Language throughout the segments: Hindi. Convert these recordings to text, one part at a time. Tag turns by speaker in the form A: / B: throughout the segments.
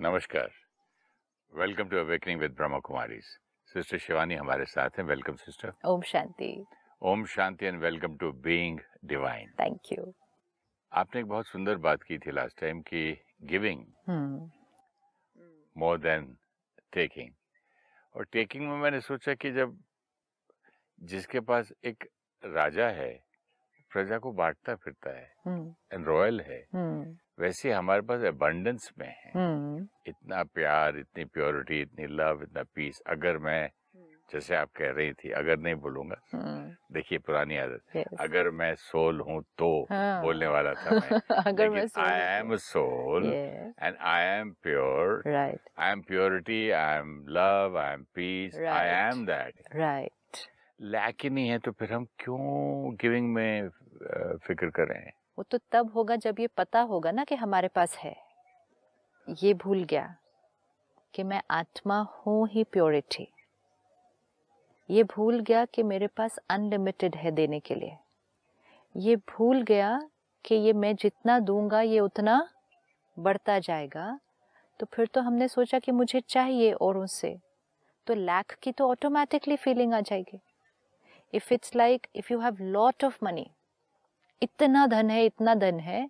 A: नमस्कार। Welcome to awakening with Brahma Kumari sister Shivani हमारे साथ हैं। वेलकम सिस्टर
B: ओम शांति।
A: Om Shanti and welcome to being divine
B: thank you
A: आपने एक बहुत सुंदर बात की थी लास्ट टाइम कि गिविंग मोर देन टेकिंग और टेकिंग में मैंने सोचा कि जब जिसके पास एक राजा है प्रजा को बांटता फिरता है एंड
B: हम्म
A: रॉयल है
B: हम्म
A: वैसे हमारे पास अबंडेंस में है।
B: हम्म।
A: इतना प्यार इतनी प्योरिटी इतनी लव इतना पीस अगर मैं जैसे आप कह रही थी अगर नहीं बोलूँगा
B: हम्म।
A: देखिए पुरानी आदत
B: yes.
A: अगर मैं सोल हूँ तो
B: हाँ।
A: बोलने वाला था मैं।
B: अगर मैं
A: I am soul and I am pure
B: right.
A: I am purity I am love I am peace I am that
B: right
A: lack ही नहीं है तो फिर हम क्यों गिविंग में फ़िक्र करें?
B: वो तो तब होगा जब ये पता होगा ना कि हमारे पास है। ये भूल गया कि मैं आत्मा हूँ ही प्योरिटी ये भूल गया कि मेरे पास अनलिमिटेड है देने के लिए। ये भूल गया कि ये मैं जितना दूँगा ये उतना बढ़ता जाएगा। तो फिर तो हमने सोचा कि मुझे चाहिए और उससे तो लैक की तो ऑटोमेटिकली फीलिंग आ जाएगी। If it's like if you have lot of money इतना धन है, इतना धन है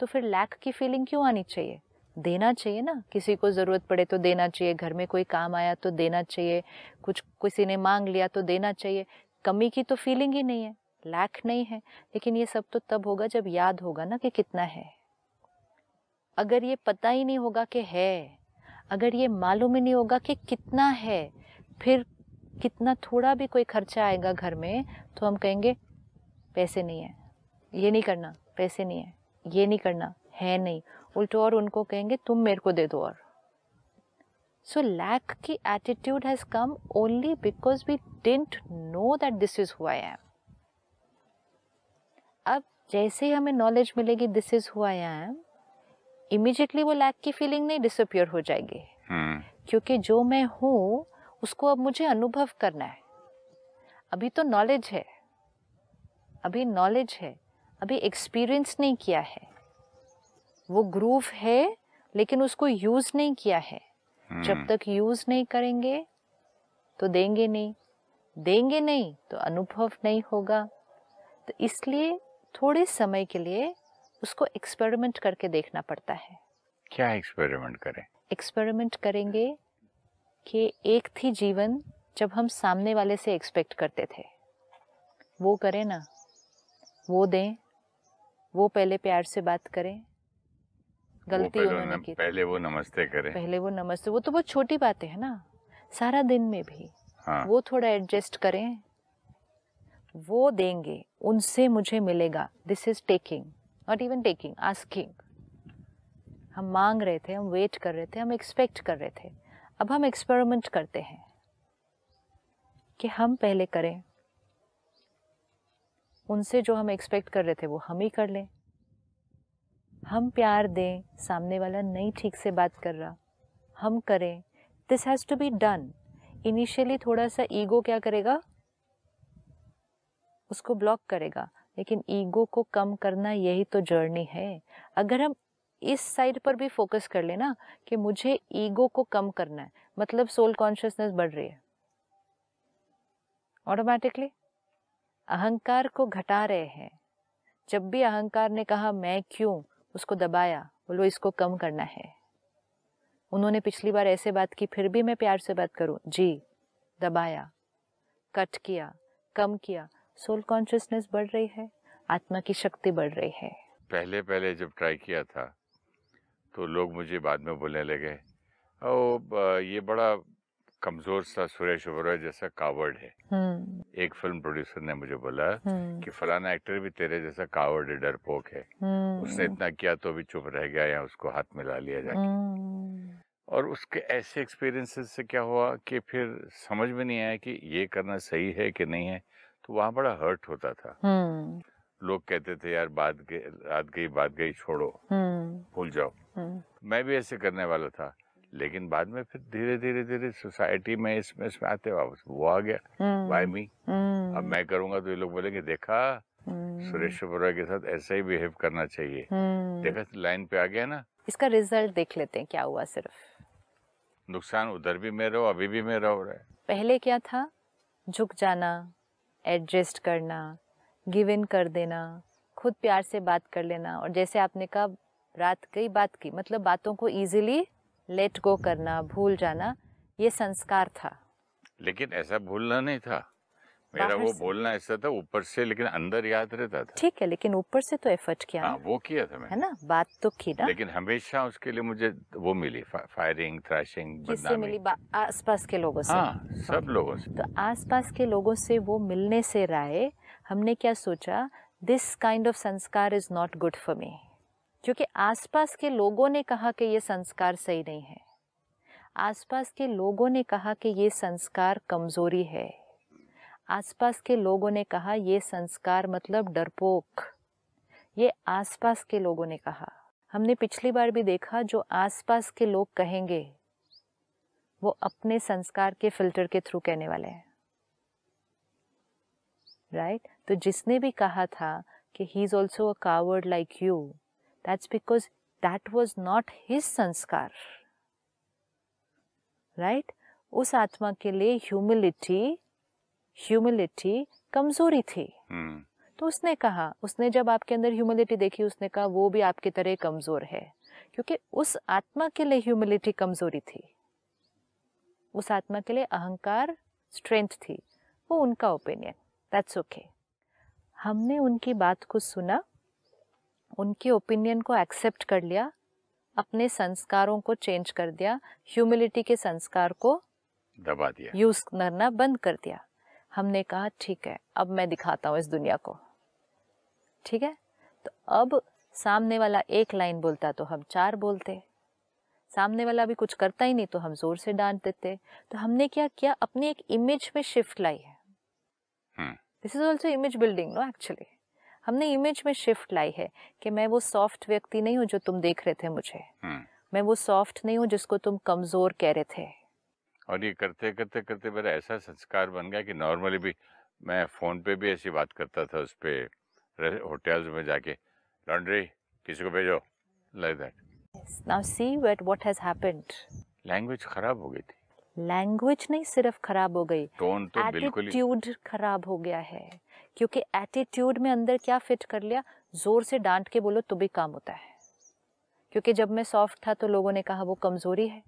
B: तो फिर लैक की फीलिंग क्यों आनी चाहिए? देना चाहिए ना? किसी को ज़रूरत पड़े तो देना चाहिए, घर में कोई काम आया तो देना चाहिए, कुछ किसी ने मांग लिया तो देना चाहिए। कमी की तो फीलिंग ही नहीं है लैक नहीं है, लेकिन ये सब तो तब होगा जब याद होगा ना कि कितना है। अगर ये पता ही नहीं होगा कि है, अगर ये मालूम ही नहीं होगा कि कितना है, फिर कितना थोड़ा भी कोई खर्चा आएगा घर में तो हम कहेंगे, पैसे नहीं है। ये नहीं करना पैसे नहीं है। ये नहीं करना है नहीं। उल्टो और उनको कहेंगे तुम मेरे को दे दो और। सो लैक की attitude has come only because we didn't know that this is हुआ आई एम अब जैसे ही हमें नॉलेज मिलेगी दिस इज़ हुआ आई एम इमिजिएटली वो लैक की फीलिंग नहीं डिसअपियर हो जाएगी।
A: हम्म
B: क्योंकि जो मैं हूँ उसको अब मुझे अनुभव करना है। अभी तो नॉलेज है। अभी नॉलेज है। अभी एक्सपीरियंस नहीं किया है। वो ग्रूव है लेकिन उसको यूज़ नहीं किया है। hmm.
A: जब
B: तक यूज़ नहीं करेंगे तो देंगे नहीं। देंगे नहीं तो अनुभव नहीं होगा। तो इसलिए थोड़े समय के लिए उसको एक्सपेरिमेंट करके देखना पड़ता है।
A: क्या एक्सपेरिमेंट करें?
B: एक्सपेरिमेंट करेंगे कि एक थी जीवन जब हम सामने वाले से एक्सपेक्ट करते थे। वो करें ना। वो दें। वो पहले प्यार से बात करें। गलती उन्होंने की
A: पहले वो नमस्ते करें।
B: पहले वो नमस्ते वो तो बहुत छोटी बातें है ना। सारा दिन में भी
A: हाँ।
B: वो थोड़ा एडजस्ट करें। वो देंगे उनसे मुझे मिलेगा। This is taking not even taking asking हम मांग रहे थे हम वेट कर रहे थे हम एक्सपेक्ट कर रहे थे। अब हम एक्सपेरिमेंट करते हैं कि हम पहले करें। उनसे जो हम एक्सपेक्ट कर रहे थे, वो हम ही कर लें। हम प्यार दें, सामने वाला नहीं ठीक से बात कर रहा। हम करें। This has to be done initially थोड़ा सा ईगो क्या करेगा? उसको ब्लॉक करेगा। लेकिन ईगो को कम करना यही तो जर्नी है। अगर हम इस साइड पर भी फोकस कर लेना कि मुझे ईगो को कम करना है मतलब सोल कॉन्शियसनेस बढ़ रही है। ऑटोमेटिकली अहंकार को घटा रहे हैं। जब भी अहंकार ने कहा, मैं क्यों? उसको दबाया, बोलो, इसको कम करना है। उन्होंने पिछली बार ऐसे बात की, फिर भी मैं प्यार से बात करूँ? जी। दबाया, कट किया, कम किया। सोल कॉन्शियसनेस बढ़ रही है, आत्मा की शक्ति बढ़ रही है।
A: पहले पहले जब ट्राई किया था तो लोग मुझे बाद में बोलने लगे, ओ ये बड़ा कमज़ोर सा सुरेश ओबरॉय जैसा कावर्ड है।
B: हम्म।
A: एक फ़िल्म प्रोड्यूसर ने मुझे बोला
B: हम्म।
A: कि फलाना एक्टर भी तेरे जैसा कावर्ड है डरपोक है। उसने
B: हम्म
A: इतना किया तो भी चुप रह गया या उसको हाथ मिला लिया जाके। और उसके ऐसे एक्सपीरियंसेस से क्या हुआ कि फिर समझ में नहीं आया कि ये करना सही है कि नहीं है तो वहाँ बड़ा हर्ट होता था। लोग कहते थे यार बात गई रात गई बात गई छोड़ो। भूल जाओ। मैं भी ऐसे करने वाला था। लेकिन बाद में फिर धीरे धीरे धीरे सोसाइटी में इसमें इसमें आते वापस वो आ गया।
B: हम्म,
A: वाई मी
B: हम्म,
A: अब मैं करूँगा तो ये लोग बोलेंगे देखा सुरेश बोरा के साथ ऐसा ही बिहेव करना चाहिए। देखा लाइन पे आ गया ना?
B: इसका रिज़ल्ट देख लेते हैं क्या हुआ सिर्फ़।
A: नुकसान उधर भी मेरा हो अभी भी मेरा हो रहा है।
B: पहले क्या था? झुक जाना एडजस्ट करना गिव इन कर देना खुद प्यार से बात कर लेना। और जैसे आपने कहा रात कई बात की मतलब बातों को इजीली लेट गो करना भूल जाना ये संस्कार था।
A: लेकिन ऐसा भूलना नहीं था। मेरा वो बोलना ऐसा था ऊपर से लेकिन अंदर याद रहता था।
B: ठीक है लेकिन ऊपर से तो एफर्ट किया
A: हाँ, वो किया था मैंने।
B: है ना? बात तो की ना।
A: लेकिन हमेशा उसके लिए मुझे वो मिली फा, फायरिंग थ्रैशिंग
B: किससे मिली? आसपास के लोगों से।
A: हाँ सब लोगों से।
B: तो आसपास के लोगों से वो मिलने से राय हमने क्या सोचा? This kind of sanskar is not good for me क्योंकि आसपास के लोगों ने कहा कि ये संस्कार सही नहीं है। आसपास के लोगों ने कहा कि ये संस्कार कमज़ोरी है। आसपास के लोगों ने कहा, ये संस्कार मतलब डरपोक। ये आसपास के लोगों ने कहा। हमने पिछली बार भी देखा, जो आसपास के लोग कहेंगे, वो अपने संस्कार के फ़िल्टर के थ्रू कहने वाले हैं। Right right? तो जिसने भी कहा था कि he is also a coward like you because that was not his sanskar right right? उस आत्मा के लिए ह्यूमिलिटी ह्यूमिलिटी कमज़ोरी थी। hmm. तो उसने कहा उसने जब आपके अंदर ह्यूमिलिटी देखी उसने कहा वो भी आपकी तरह कमज़ोर है। क्योंकि उस आत्मा के लिए ह्यूमिलिटी कमज़ोरी थी। उस आत्मा के लिए अहंकार स्ट्रेंथ थी। वो उनका ओपिनियन दैट्स ओके हमने उनकी बात को सुना। उनके ओपिनियन को एक्सेप्ट कर लिया अपने संस्कारों को चेंज कर दिया ह्यूमिलिटी के संस्कार को
A: दबा दिया।
B: यूज़ करना बंद कर दिया। हमने कहा ठीक है अब मैं दिखाता हूँ इस दुनिया को। ठीक है? तो अब सामने वाला एक लाइन बोलता तो हम चार बोलते। सामने वाला भी कुछ करता ही नहीं तो हम ज़ोर से डांट देते। तो हमने क्या किया? अपनी एक इमेज में शिफ्ट लाई है। This is also image building no actually हमने इमेज में शिफ्ट लाई है कि मैं वो सॉफ्ट व्यक्ति नहीं हूँ जो तुम देख रहे थे मुझे। hmm. मैं वो सॉफ्ट नहीं हूँ जिसको तुम कमज़ोर कह रहे थे।
A: और ये करते करते करते मेरा ऐसा संस्कार बन गया कि नॉर्मली भी मैं फ़ोन पे भी ऐसी बात करता था उस पर होटल्स में जाके लॉन्ड्री किसी को भेजो like that
B: now see what what has happened
A: language खराब हो गई थी।
B: लैंग्वेज नहीं सिर्फ़ खराब हो गई।
A: टोन तो बिल्कुल
B: खराब हो गया है। क्योंकि एटीट्यूड में अंदर क्या फिट कर लिया? ज़ोर से डांट के बोलो तो भी काम होता है। क्योंकि जब मैं सॉफ्ट था तो लोगों ने कहा वो कमज़ोरी है।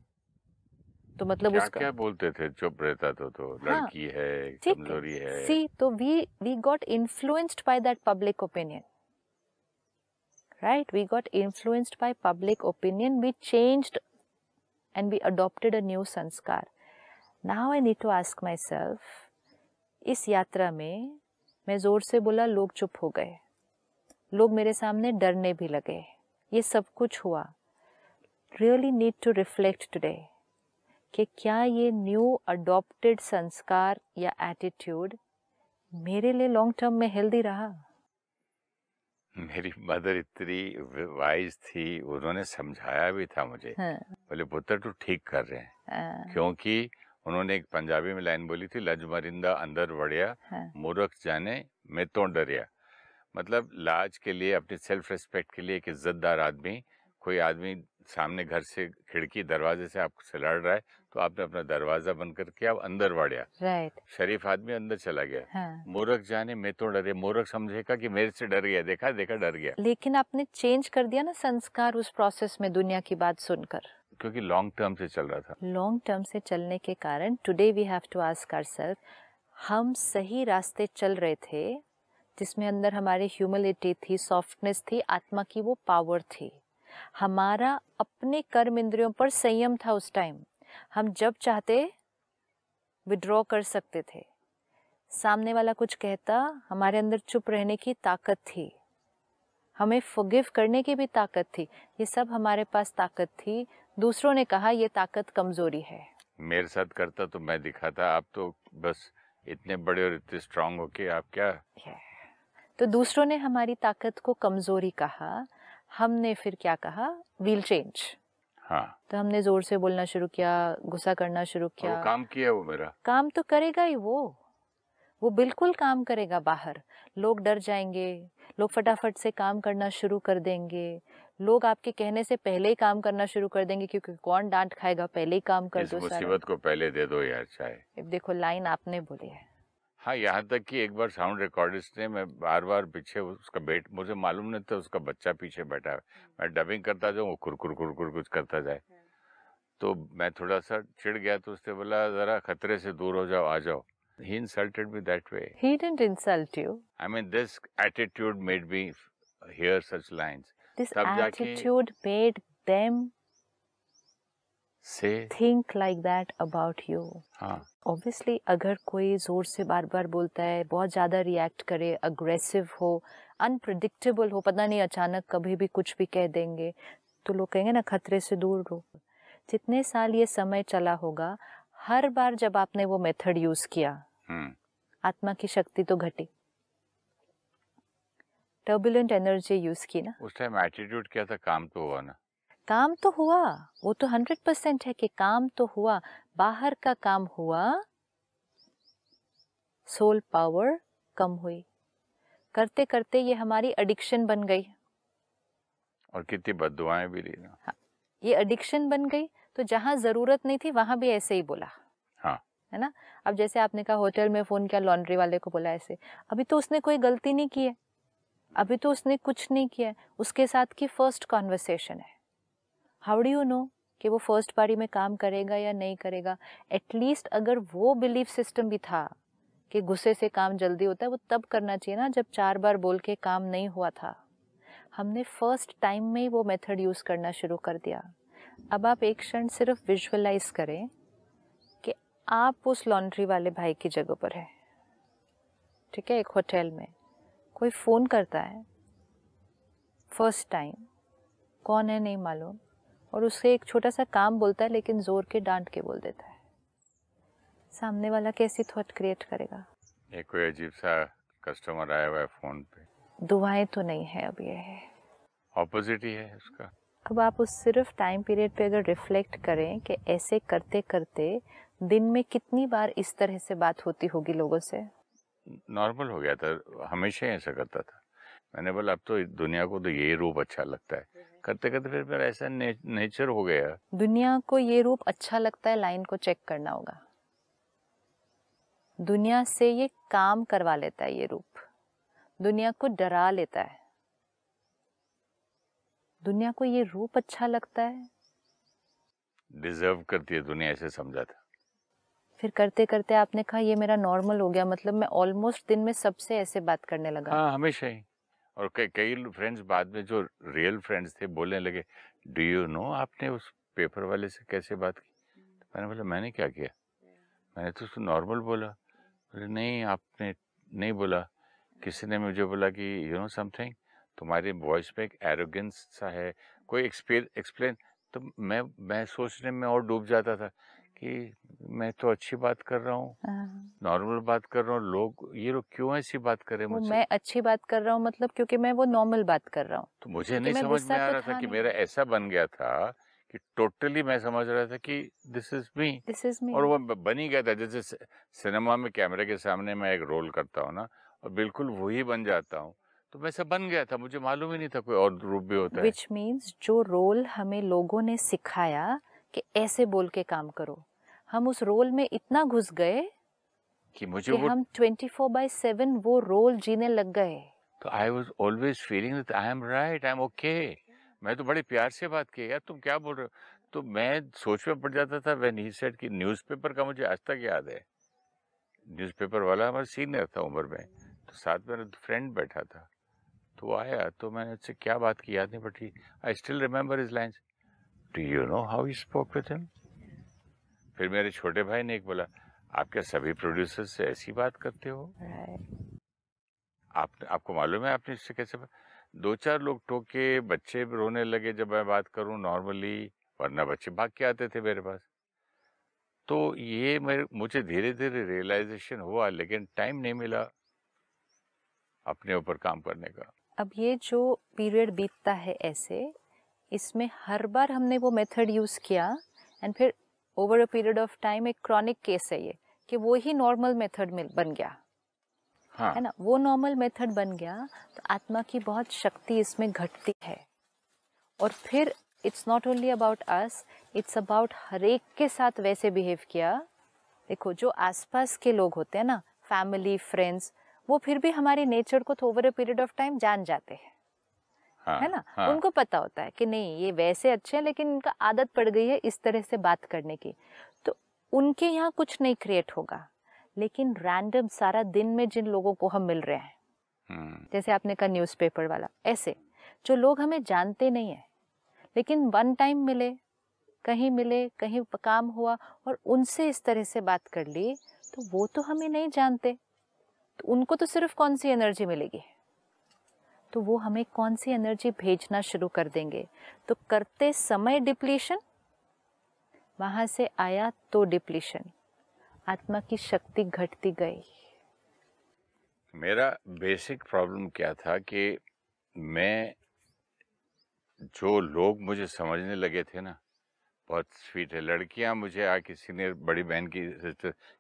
B: तो मतलब
A: क्या उसका क्या बोलते थे? चुप रहता तो तो हाँ, लड़की है कमज़ोरी है।
B: सी तो we we got influenced by that public opinion right? We got influenced by public opinion. We changed and we adopted a new sanskar. Now i need to ask myself इस यात्रा में मैं ज़ोर से बोला लोग चुप हो गए। लोग मेरे सामने डरने भी लगे। ये सब कुछ हुआ। Really need to reflect today कि क्या ये न्यू अडॉप्टेड संस्कार या एटीट्यूड मेरे लिए लॉन्ग टर्म में हेल्दी रहा?
A: मेरी मदर इतनी वाइज थी उन्होंने समझाया भी था मुझे। हाँ। बोले पुत्र तू ठीक कर रहे हैं। हाँ। क्योंकि उन्होंने एक पंजाबी में लाइन बोली थी लज मरिंदा अंदर बढ़िया हाँ। मूर्ख जाने मैं तो डरिया। मतलब लाज के लिए अपनी सेल्फ रिस्पेक्ट के लिए एक इज्जतदार आदमी कोई आदमी सामने घर से खिड़की दरवाजे से आपसे लड़ रहा है तो आपने अपना दरवाज़ा बंद करके आप अंदर बढ़िया।
B: राइट
A: शरीफ आदमी अंदर चला गया। हाँ. मूर्ख जाने मैं तो डरे मूर्ख समझेगा कि मेरे से डर गया देखा देखा डर गया।
B: लेकिन आपने चेंज कर दिया ना संस्कार उस प्रोसेस में दुनिया की बात सुनकर।
A: क्योंकि लॉन्ग टर्म से चल रहा था।
B: लॉन्ग टर्म से चलने के कारण today we have to ask ourselves हम सही रास्ते चल रहे थे, जिसमें अंदर हमारी ह्यूमिलिटी थी सॉफ्टनेस थी, आत्मा की वो पावर थी। हमारा अपने कर्म इंद्रियों पर संयम था उस टाइम हम जब चाहते विड्रॉ कर सकते थे। सामने वाला कुछ कहता, हमारे अंदर चुप रहने की ताकत थी। हमें फुगिव करने की भी ताकत थी। ये सब हमारे पास ताकत थी। दूसरों ने कहा ये ताकत कमज़ोरी है।
A: मेरे साथ करता तो मैं दिखाता। आप तो बस इतने बड़े और इतने स्ट्रांग हो के आप क्या?
B: तो दूसरों ने हमारी ताकत को कमज़ोरी कहा। हमने फिर क्या कहा? व्हील चेंज
A: हाँ।
B: तो हमने ज़ोर से बोलना शुरू किया गुस्सा करना शुरू किया।
A: काम किया वो मेरा।
B: काम तो करेगा ही वो। वो बिल्कुल काम करेगा बाहर। लोग डर जाएँगे लोग फटाफट से काम करना शुरू कर देंगे। लोग आपके कहने से पहले ही काम करना शुरू कर देंगे क्योंकि कौन डांट खाएगा पहले ही काम कर दो
A: मुसीबत को पहले दे दो यार चाहे
B: देखो लाइन आपने बोली है।
A: हाँ यहाँ तक कि एक बार साउंड रिकॉर्डिस्ट ने मैं बार बार पीछे उसका बेट मुझे मालूम नहीं था उसका बच्चा पीछे बैठा है। मैं डबिंग करता जाऊँ वो खुरकुर खुरकुर कुछ करता जाए। तो मैं थोड़ा सा चिढ़ गया तो उसने बोला जरा खतरे से दूर हो जाओ आ जाओ। He insulted me that way.
B: He didn't insult you.
A: I mean, this attitude made me hear such lines.
B: This attitude made them
A: say
B: think like that about you.
A: हाँ.
B: Obviously, अगर कोई ज़ोर से बार बार बोलता है बहुत ज़्यादा रिएक्ट करे अग्रेसिव हो अनप्रडिक्टेबल हो पता नहीं अचानक कभी भी कुछ भी कह देंगे तो लोग कहेंगे ना खतरे से दूर रहो जितने साल ये समय चला होगा हर बार जब आपने वो मेथड यूज़ किया
A: हम्म।
B: आत्मा की शक्ति तो घटी। टर्बुलेंट एनर्जी यूज़ की ना।
A: उस टाइम एटीट्यूड क्या था? काम तो हुआ ना।
B: काम तो हुआ। वो तो हंड्रेड परसेंट है कि काम तो हुआ। बाहर का काम हुआ। सोल पावर कम हुई। करते करते ये हमारी एडिक्शन बन गई।
A: और कितनी बदुआएँ भी ली ना।
B: हाँ, ये एडिक्शन बन गई। तो जहाँ ज़रूरत नहीं थी वहाँ भी ऐसे ही बोला।
A: हाँ
B: ना? अब जैसे आपने कहा होटल में फ़ोन किया, लॉन्ड्री वाले को बोला ऐसे। अभी तो उसने कोई गलती नहीं की है। अभी तो उसने कुछ नहीं किया है। उसके साथ की फ़र्स्ट कॉन्वर्सेशन है। हाउ डू यू नो कि वो फ़र्स्ट पारी में काम करेगा या नहीं करेगा? एटलीस्ट अगर वो बिलीफ सिस्टम भी था कि गुस्से से काम जल्दी होता है, वो तब करना चाहिए ना जब चार बार बोल के काम नहीं हुआ था। हमने फ़र्स्ट टाइम में ही वो मेथड यूज़ करना शुरू कर दिया। अब आप एक क्षण सिर्फ़ विजुअलाइज करें आप उस लॉन्ड्री वाले भाई की जगह पर है। ठीक है एक होटल में। कोई फ़ोन करता है। फ़र्स्ट टाइम कौन है नहीं मालूम। और उससे एक छोटा सा काम बोलता है लेकिन ज़ोर के डांट के बोल देता है। सामने वाला कैसी थॉट क्रिएट करेगा?
A: ये कोई अजीब सा कस्टमर आया हुआ है फ़ोन पे।
B: दुआएँ तो नहीं है अब ये। है
A: ऑपोजिट ही है उसका।
B: अब आप उस सिर्फ़ टाइम पीरियड पे अगर रिफ्लेक्ट करें कि ऐसे करते करते दिन में कितनी बार इस तरह से बात होती होगी लोगों से?
A: नॉर्मल हो गया था हमेशा ऐसा करता था। मैंने बोला अब तो दुनिया को तो ये रूप अच्छा लगता है। करते करते फिर मेरा ऐसा ने, नेचर हो गया।
B: दुनिया को ये रूप अच्छा लगता है लाइन को चेक करना होगा। दुनिया से ये काम करवा लेता है ये रूप। दुनिया को डरा लेता है। दुनिया को ये रूप अच्छा लगता है?
A: डिजर्व करती है दुनिया ऐसे समझा था।
B: फिर करते करते आपने कहा, ये मेरा नॉर्मल हो गया। मतलब मैं ऑलमोस्ट दिन में सबसे ऐसे बात करने लगा।
A: हाँ हमेशा ही। और कई कई फ्रेंड्स बाद में जो रियल फ्रेंड्स थे बोलने लगे डू यू नो आपने उस पेपर वाले से कैसे बात की? तो मैंने बोला, मैंने क्या किया? मैंने तो उसको नॉर्मल बोला। बोले, नहीं, आपने नहीं बोला। किसी ने मुझे बोला कि यू नो समथिंग तुम्हारी वॉइस में एक एरोगेंस सा है। कोई एक्सप्लेन तो मैं मैं सोचने में और डूब जाता था। कि मैं तो अच्छी बात कर रहा हूँ नॉर्मल हाँ। बात कर रहा हूँ लोग ये लोग क्यों ऐसी बात कर रहे हैं
B: मैं अच्छी बात कर रहा हूँ मतलब क्योंकि मैं वो नॉर्मल बात कर रहा हूँ।
A: तो मुझे नहीं समझ में आ तो रहा था कि मेरा ऐसा बन गया था कि टोटली मैं समझ रहा था कि this is me
B: this is me
A: और वो बन ही गया था। जैसे सिनेमा में कैमरे के सामने मैं एक रोल करता हूँ ना और बिल्कुल वही बन जाता हूँ तो वैसा बन गया था। मुझे मालूम ही नहीं था कोई और रूप भी होता
B: Which है मीन्स जो रोल हमें लोगों ने सिखाया कि ऐसे बोल के काम करो। हम उस रोल में इतना घुस गए
A: कि मुझे
B: कि वो... हम 24 फोर बाई सेवन वो रोल जीने लग गए।
A: तो I was always feeling that I am right I am okay मैं तो बड़े प्यार से बात की यार तुम क्या बोल रहे हो? तो मैं सोच में पड़ जाता था व्हेन ही सेड कि न्यूज़पेपर का मुझे आज तक याद है। न्यूज़पेपर वाला हमारा सीनियर था उम्र में तो साथ में फ्रेंड बैठा था। तो आया तो मैंने उससे क्या बात की याद नहीं पड़ी I still remember his lines do you know how you spoke with him फिर मेरे छोटे भाई ने एक बोला आप क्या सभी प्रोड्यूसर से ऐसी बात करते हो? आप आपको मालूम है आपने इससे कैसे दो चार लोग टोके बच्चे रोने लगे जब मैं बात करूँ नॉर्मली वरना बच्चे भाग के आते थे मेरे पास। तो ये मेरे मुझे धीरे धीरे रियलाइजेशन हुआ लेकिन टाइम नहीं मिला अपने ऊपर काम करने का।
B: अब ये जो पीरियड बीतता है ऐसे इसमें हर बार हमने वो मेथड यूज़ किया एंड फिर over a period of time एक क्रॉनिक केस है ये कि वो ही नॉर्मल मेथड में बन गया। हाँ. है ना? वो नॉर्मल मेथड बन गया तो आत्मा की बहुत शक्ति इसमें घटती है। और फिर it's not only about us it's about हर एक के साथ वैसे बिहेव किया। देखो जो आसपास के लोग होते हैं ना फैमिली फ्रेंड्स वो फिर भी हमारे नेचर को तो over a period of time जान जाते हैं। हाँ, है ना हाँ. उनको पता होता है कि नहीं ये वैसे अच्छे हैं लेकिन इनका आदत पड़ गई है इस तरह से बात करने की तो उनके यहाँ कुछ नहीं क्रिएट होगा लेकिन रैंडम सारा दिन में जिन लोगों को हम मिल रहे हैं हम्म। जैसे आपने कहा न्यूज़पेपर वाला ऐसे जो लोग हमें जानते नहीं है लेकिन वन टाइम मिले कहीं मिले कहीं काम हुआ और उनसे इस तरह से बात कर ली तो वो तो हमें नहीं जानते तो उनको तो सिर्फ़ कौन सी एनर्जी मिलेगी तो वो हमें कौन सी एनर्जी भेजना शुरू कर देंगे? तो करते समय डिप्लीशन वहाँ से आया तो डिप्लीशन आत्मा की शक्ति घटती गई।
A: मेरा बेसिक प्रॉब्लम क्या था कि मैं जो लोग मुझे समझने लगे थे ना, बहुत स्वीट है, लड़कियाँ मुझे आ किसी ने बड़ी बहन की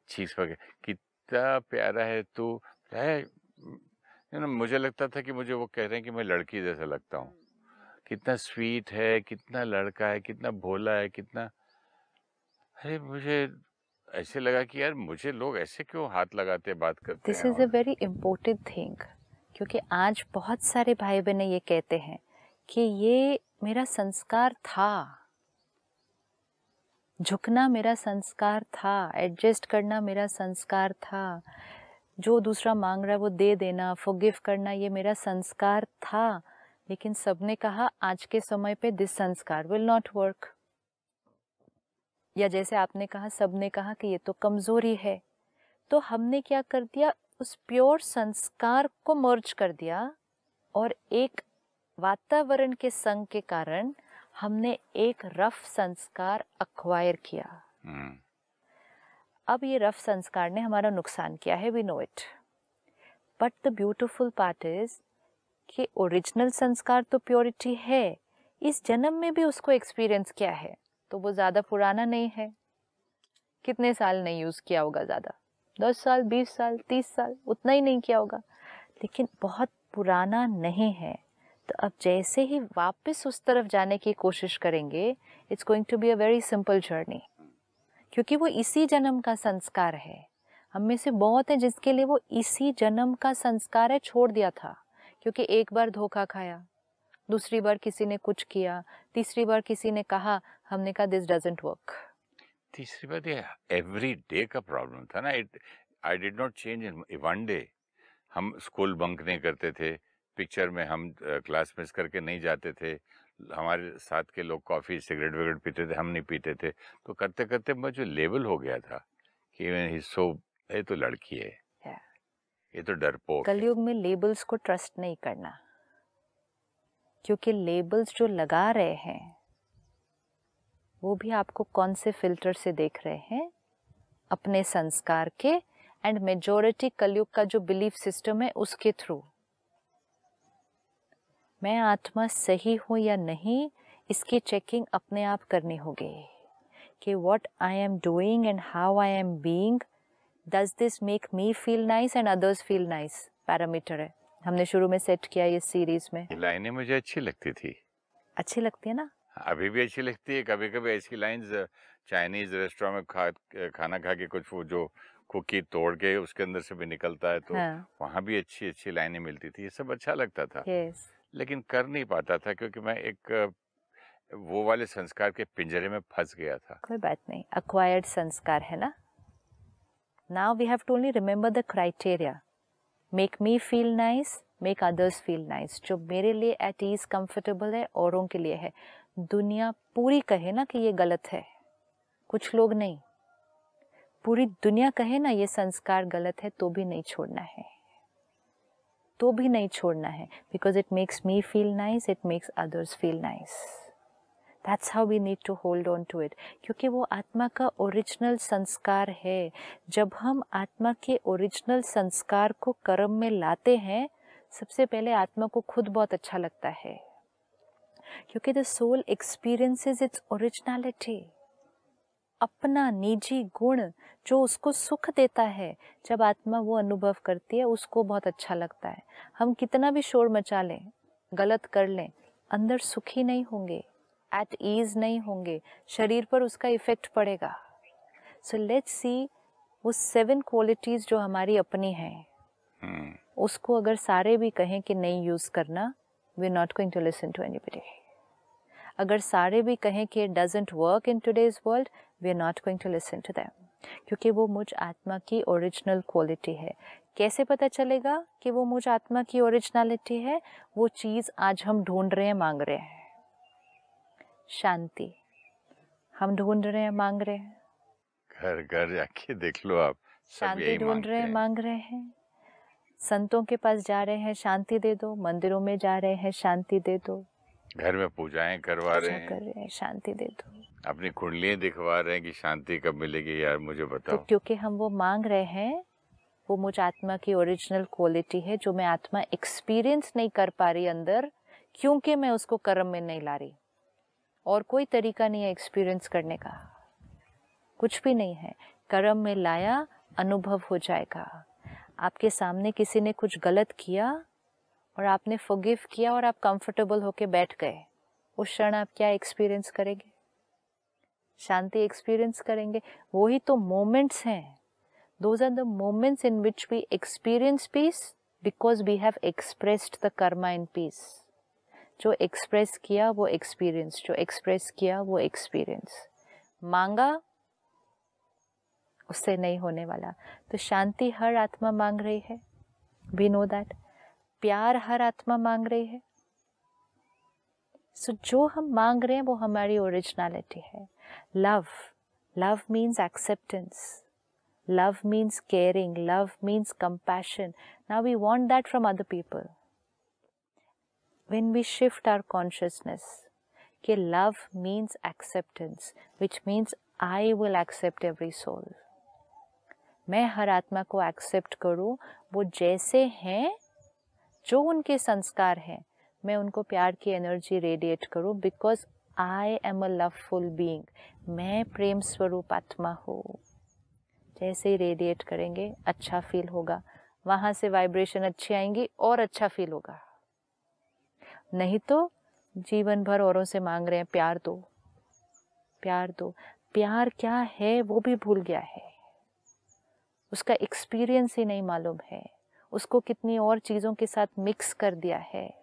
A: चीज़ पर कितना प्यारा है तू, है यू नो मुझे लगता था कि मुझे वो कह रहे हैं कि मैं लड़की जैसा लगता हूँ। कितना स्वीट है कितना लड़का है कितना भोला है कितना अरे मुझे ऐसे लगा कि यार मुझे लोग ऐसे क्यों हाथ लगाते बात करते
B: this is a very important thing क्योंकि आज बहुत सारे भाई बहन ये कहते हैं कि ये मेरा संस्कार था। झुकना मेरा संस्कार था एडजस्ट करना मेरा संस्कार था। जो दूसरा मांग रहा है वो दे देना फॉरगिव करना, ये मेरा संस्कार था। लेकिन सबने कहा, आज के समय पे दिस संस्कार विल नॉट वर्क या जैसे आपने कहा, सबने कहा कि ये तो कमज़ोरी है। तो हमने क्या कर दिया? उस प्योर संस्कार को मर्ज कर दिया और एक वातावरण के संग के कारण हमने एक रफ संस्कार अक्वायर किया। hmm. अब ये रफ संस्कार ने हमारा नुकसान किया है we know it but the beautiful part is कि ओरिजिनल संस्कार तो प्योरिटी है, इस जन्म में भी उसको एक्सपीरियंस किया है तो वो ज़्यादा पुराना नहीं है। कितने साल नहीं यूज़ किया होगा ज़्यादा? दस साल, बीस साल, तीस साल, उतना ही नहीं किया होगा। लेकिन बहुत पुराना नहीं है तो अब जैसे ही वापस उस तरफ़ जाने की कोशिश करेंगे it's going to be a very simple journey क्योंकि वो इसी जन्म का संस्कार है। हम में से बहुत है जिसके लिए वो इसी जन्म का संस्कार है, छोड़ दिया था, क्योंकि एक बार धोखा खाया, दूसरी बार किसी ने कुछ किया, तीसरी बार किसी ने कहा, हमने कहा दिस डजेंट वर्क
A: तीसरी बार एवरी डे का प्रॉब्लम था ना। It I did not change in one day हम स्कूल बंक नहीं करते थे पिक्चर में हम क्लास मिस करके नहीं जाते थे। हमारे साथ के लोग कॉफ़ी सिगरेट वगैरह पीते थे हम नहीं पीते थे। तो करते करते मुझे लेबल हो गया था कि सो ये तो लड़की है। ये। तो डरपोक
B: कलयुग में लेबल्स को ट्रस्ट नहीं करना। क्योंकि लेबल्स जो लगा रहे हैं वो भी आपको कौन से फ़िल्टर से देख रहे हैं? अपने संस्कार के एंड मेजोरिटी कलयुग का जो बिलीफ सिस्टम है उसके थ्रू मैं आत्मा सही हूँ या नहीं इसकी चेकिंग अपने आप करनी होगी कि what I am doing and how I am being does this make me feel nice and others feel nice parameter है। हमने शुरू में सेट किया ये सीरीज़ में।
A: लाइनें मुझे अच्छी लगती थी।
B: अच्छी लगती है ना?
A: अभी भी अच्छी लगती है। कभी कभी ऐसी लाइंस चाइनीज़ रेस्टोरेंट में खा खाना खा के कुछ वो जो कुकी तोड़ के उसके अंदर से भी निकलता है तो हाँ. वहाँ भी अच्छी अच्छी लाइनें मिलती थी। ये सब अच्छा लगता था।
B: Yes.
A: लेकिन कर नहीं पाता था क्योंकि मैं एक, वो वाले संस्कार के पिंजरे में फंस गया था।
B: कोई बात नहीं अक्वायर्ड संस्कार है ना? Now we have to only remember the criteria make me feel nice make others feel nice जो मेरे लिए एट ईज कंफर्टेबल है, औरों के लिए है। दुनिया पूरी कहे ना कि ये गलत है। कुछ लोग नहीं। पूरी दुनिया कहे ना ये संस्कार गलत है तो भी नहीं छोड़ना है। तो भी नहीं छोड़ना है because it makes me feel nice it makes others feel nice that's how we need to hold on to it क्योंकि वो आत्मा का ओरिजिनल संस्कार है। जब हम आत्मा के ओरिजिनल संस्कार को कर्म में लाते हैं, सबसे पहले आत्मा को खुद बहुत अच्छा लगता है। क्योंकि the soul experiences its originality अपना निजी गुण जो उसको सुख देता है जब आत्मा वो अनुभव करती है उसको बहुत अच्छा लगता है। हम कितना भी शोर मचा लें गलत कर लें अंदर सुखी नहीं होंगे एट ईज नहीं होंगे शरीर पर उसका इफ़ेक्ट पड़ेगा। सो लेट्स सी वो सेवन क्वालिटीज जो हमारी अपनी हैं। hmm. उसको अगर सारे भी कहें कि नहीं यूज़ करना we are not going to listen to anybody अगर सारे भी कहें कि it doesn't work in today's world we are not going to listen to them क्योंकि वो मुझ आत्मा की ओरिजिनल क्वालिटी है। कैसे पता चलेगा कि वो मुझ आत्मा की ओरिजिनलिटी है? वो चीज़ आज हम ढूंढ रहे हैं मांग रहे हैं। शांति। हम ढूंढ रहे हैं मांग रहे हैं।
A: घर घर जाके देख लो आप।
B: शांति ढूंढ रहे हैं। मांग रहे हैं। संतों के पास जा रहे हैं शांति दे दो। मंदिरों में जा रहे हैं शांति दे दो।
A: घर में पूजाएँ करवा रहे हैं।
B: कर रहे हैं शांति दे दो।
A: अपनी कुंडलियाँ दिखवा रहे हैं कि शांति कब मिलेगी यार मुझे बताओ।
B: तो क्योंकि हम वो मांग रहे हैं वो मुझ आत्मा की ओरिजिनल क्वालिटी है जो मैं आत्मा एक्सपीरियंस नहीं कर पा रही अंदर क्योंकि मैं उसको कर्म में नहीं ला रही। और कोई तरीका नहीं है एक्सपीरियंस करने का। कुछ भी नहीं है। कर्म में लाया अनुभव हो जाएगा। आपके सामने किसी ने कुछ गलत किया और आपने फॉरगिव किया और आप कंफर्टेबल होके बैठ गए। उस क्षण आप क्या एक्सपीरियंस करेंगे? शांति एक्सपीरियंस करेंगे। वही तो मोमेंट्स हैं। Those are the moments in which we experience peace because we have expressed the karma in peace जो एक्सप्रेस किया, वो एक्सपीरियंस जो एक्सप्रेस किया, वो एक्सपीरियंस मांगा, उससे नहीं होने वाला। तो शांति हर आत्मा मांग रही है। वी नो दैट प्यार हर आत्मा मांग रही है। सो so, जो हम मांग रहे हैं वो हमारी ओरिजिनलिटी है। Love love means acceptance love means caring love means compassion now we want that from other people when we shift our consciousness कि love means acceptance which means I will accept every soul. मैं हर आत्मा को एक्सेप्ट करूँ वो जैसे हैं जो उनके संस्कार हैं, मैं उनको प्यार की एनर्जी रेडिएट करूँ because I am a loveful being मैं प्रेम स्वरूप आत्मा हूँ। जैसे ही रेडिएट करेंगे अच्छा फील होगा। वहाँ से वाइब्रेशन अच्छी आएँगी और अच्छा फील होगा। नहीं तो जीवन भर औरों से मांग रहे हैं, प्यार दो। प्यार दो। प्यार क्या है वो भी भूल गया है। उसका एक्सपीरियंस ही नहीं मालूम है। उसको कितनी और चीज़ों के साथ मिक्स कर दिया है।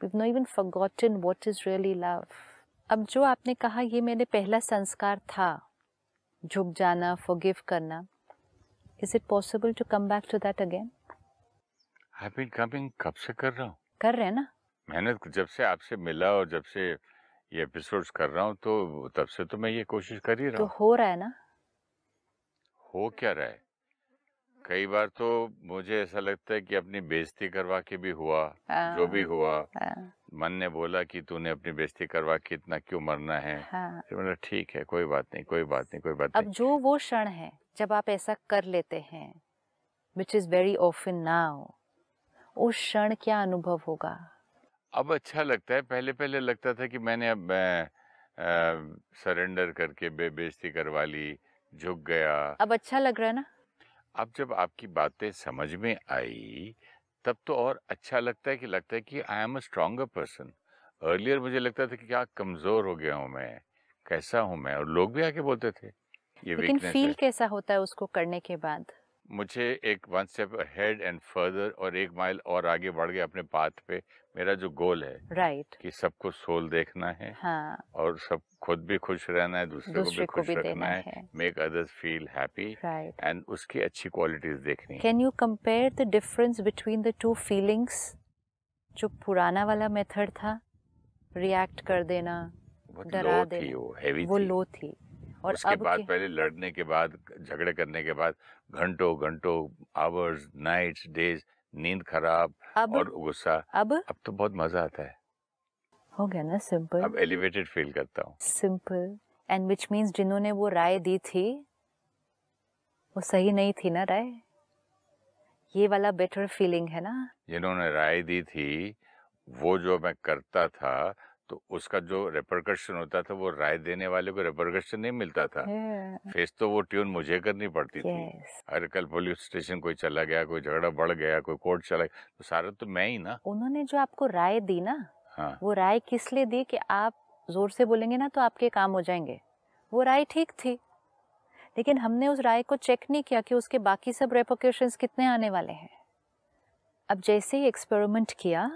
B: We've not even forgotten what is really love. अब जो आपने कहा ये मेरे पहला संस्कार था। झुक जाना फॉरगिव करना। Is it possible to come back to that again
A: I've been coming कब से कर रहा हूँ?
B: कर रहे हैं ना?
A: मैंने जब से आपसे मिला और जब से ये एपिसोड्स कर रहा हूँ तो तब से तो मैं ये कोशिश कर ही रहा
B: तो हूँ। तो हो रहा है ना?
A: हो क्या रहा है? कई बार तो मुझे ऐसा लगता है कि अपनी बेइज्जती करवा के भी हुआ हाँ, जो भी हुआ। हाँ, मन ने बोला कि तूने अपनी बेइज्जती करवा के इतना क्यों मरना है? हाँ, मतलब ठीक है कोई बात नहीं कोई बात नहीं कोई बात
B: अब
A: नहीं।
B: जो वो क्षण है जब आप ऐसा कर लेते हैं which is very often now उस क्षण क्या अनुभव होगा?
A: अब अच्छा लगता है। पहले पहले लगता था कि मैंने अब सरेंडर करके बे बेइज्जती करवा ली झुक गया।
B: अब अच्छा लग रहा है ना?
A: अब जब आपकी बातें समझ में आई तब तो और अच्छा लगता है कि लगता है कि I am a stronger person earlier मुझे लगता था कि क्या कमज़ोर हो गया हूँ मैं कैसा हूँ मैं? और लोग भी आके बोलते थे
B: ये लेकिन फील कैसा होता है उसको करने के बाद?
A: मुझे एक one step ahead and further और एक माइल और आगे बढ़ गया अपने पाथ पे मेरा जो गोल है
B: राइट right.
A: कि सबको सोल देखना है हाँ. और सब खुद भी खुश रहना है दूसरे, को भी खुश रखना है make others feel happy and उसकी अच्छी क्वालिटीज देखनी
B: can you compare the difference between the two feelings जो पुराना वाला मेथड था रिएक्ट कर देना
A: डरा देना। वो
B: वो लो थी।
A: और उसके बाद पहले लड़ने के बाद झगड़े करने के बाद घंटों घंटों आवर्स नाइट्स डेज़ नींद खराब और गुस्सा।
B: अब
A: अब तो बहुत मज़ा आता है।
B: हो गया ना सिंपल
A: अब एलिवेटेड फील करता हूँ।
B: सिंपल एंड विच मीन्स जिन्होंने वो राय दी थी वो सही नहीं थी ना राय? ये वाला बेटर फीलिंग है ना?
A: जिन्होंने राय दी थी वो जो मैं करता था
C: तो उसका जो रिपरकशन होता था वो राय देने वाले को रिपरकशन नहीं मिलता था। फेस तो वो ट्यून मुझे करनी पड़ती थी। अरे कल पुलिस स्टेशन कोई चला गया कोई झगड़ा बढ़ गया कोई कोर्ट चला गया तो सारा तो मैं ही ना।
B: उन्होंने जो आपको राय दी ना हाँ। वो राय किस लिए दी कि आप ज़ोर से बोलेंगे ना तो आपके काम हो जाएँगे? वो राय ठीक थी। लेकिन हमने उस राय को चेक नहीं किया कि उसके बाकी सब रेपोकेशंस कितने आने वाले हैं। अब जैसे ही एक्सपेरिमेंट किया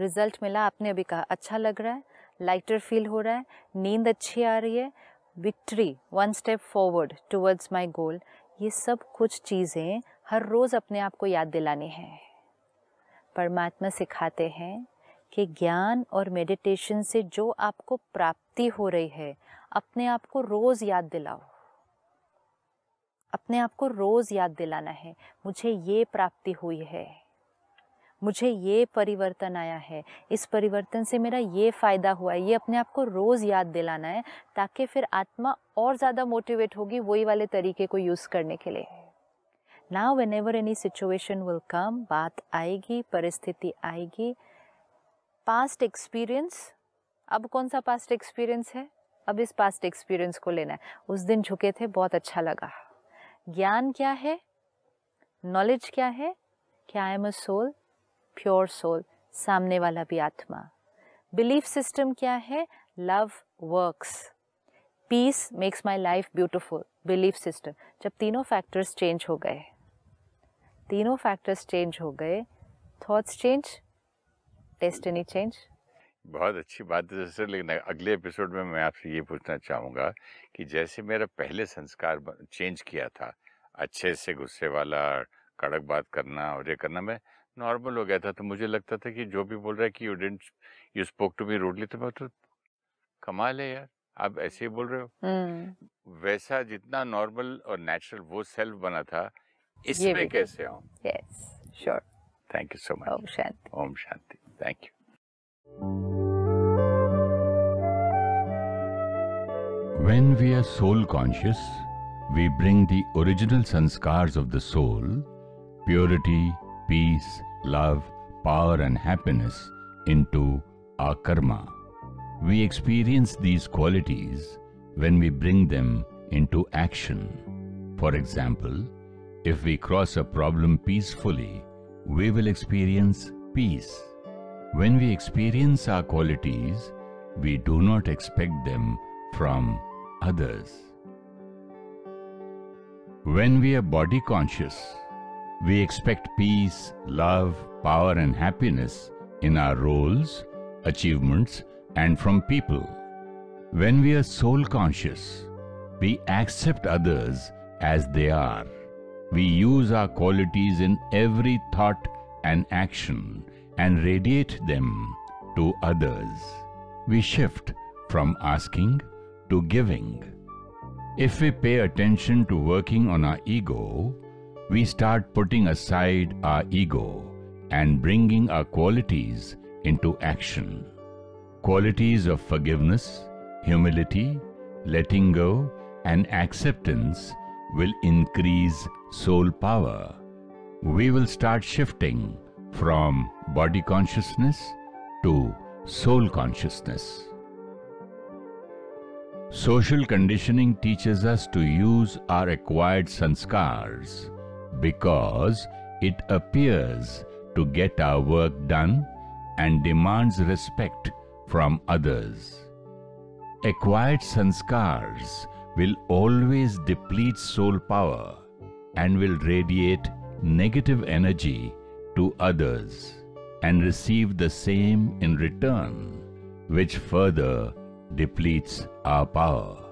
B: रिज़ल्ट मिला, आपने अभी कहा अच्छा लग रहा है लाइटर फील हो रहा है, नींद अच्छी आ रही है victory one step forward towards my goal ये सब कुछ चीज़ें हर रोज़ अपने आप को याद दिलानी है। परमात्मा सिखाते हैं कि ज्ञान और मेडिटेशन से जो आपको प्राप्ति हो रही है, अपने आप को रोज़ याद दिलाओ। अपने आप को रोज़ याद दिलाना है, मुझे ये प्राप्ति हुई है। मुझे ये परिवर्तन आया है, इस परिवर्तन से मेरा ये फ़ायदा हुआ है, ये अपने आप को रोज़ याद दिलाना है, ताकि फिर आत्मा और ज़्यादा मोटिवेट होगी वही वाले तरीके को यूज़ करने के लिए। Now whenever any situation will come बात आएगी, परिस्थिति आएगी। पास्ट एक्सपीरियंस अब कौन सा पास्ट एक्सपीरियंस है? अब इस पास्ट एक्सपीरियंस को लेना है। उस दिन झुके थे, बहुत अच्छा लगा। ज्ञान क्या है? नॉलेज क्या है? कि I am a soul pure soul, सामने वाला भी आत्मा। बिलीफ सिस्टम क्या है? Love works. Peace makes my life beautiful, belief system. जब तीनों फैक्टर्स चेंज हो गए, तीनों फैक्टर्स चेंज हो गए, थॉट्स चेंज, डेस्टिनी चेंज।
C: बहुत अच्छी बात है जैसे लेकिन अगले एपिसोड में मैं आपसे ये पूछना चाहूँगा कि जैसे मेरा पहले संस्कार चेंज किया था, अच्छे से गुस्से वाला, कड़क बात करना और ये करना, मैं नॉर्मल हो गया था तो मुझे लगता था कि जो भी बोल रहा है कि you didn't you spoke to me rudely तो मैं तो कमाल है यार आप ऐसे ही बोल रहे हो। hmm. वैसा जितना नॉर्मल और नेचुरल वो सेल्फ बना था इसमें कैसे आऊँ?
B: Yes sure
C: thank you so much
B: Om Shanti.
C: Om Shanti. Thank you
A: When we are soul conscious, we bring the original sanskars of the soul, purity, peace, love, power and happiness into our karma. We experience these qualities when we bring them into action. For example, if we cross a problem peacefully, we will experience peace. When we experience our qualities, we do not expect them from others. When we are body conscious, we expect peace, love, power and happiness in our roles, achievements and from people. When we are soul conscious, we accept others as they are. We use our qualities in every thought and action and radiate them to others. We shift from asking to giving. If we pay attention to working on our ego, we start putting aside our ego and bringing our qualities into action. Qualities of forgiveness, humility, letting go, and acceptance will increase soul power. We will start shifting from body consciousness to soul consciousness. Social conditioning teaches us to use our acquired sanskars because it appears to get our work done and demands respect from others. Acquired sanskars will always deplete soul power and will radiate negative energy to others and receive the same in return, which further depletes our power.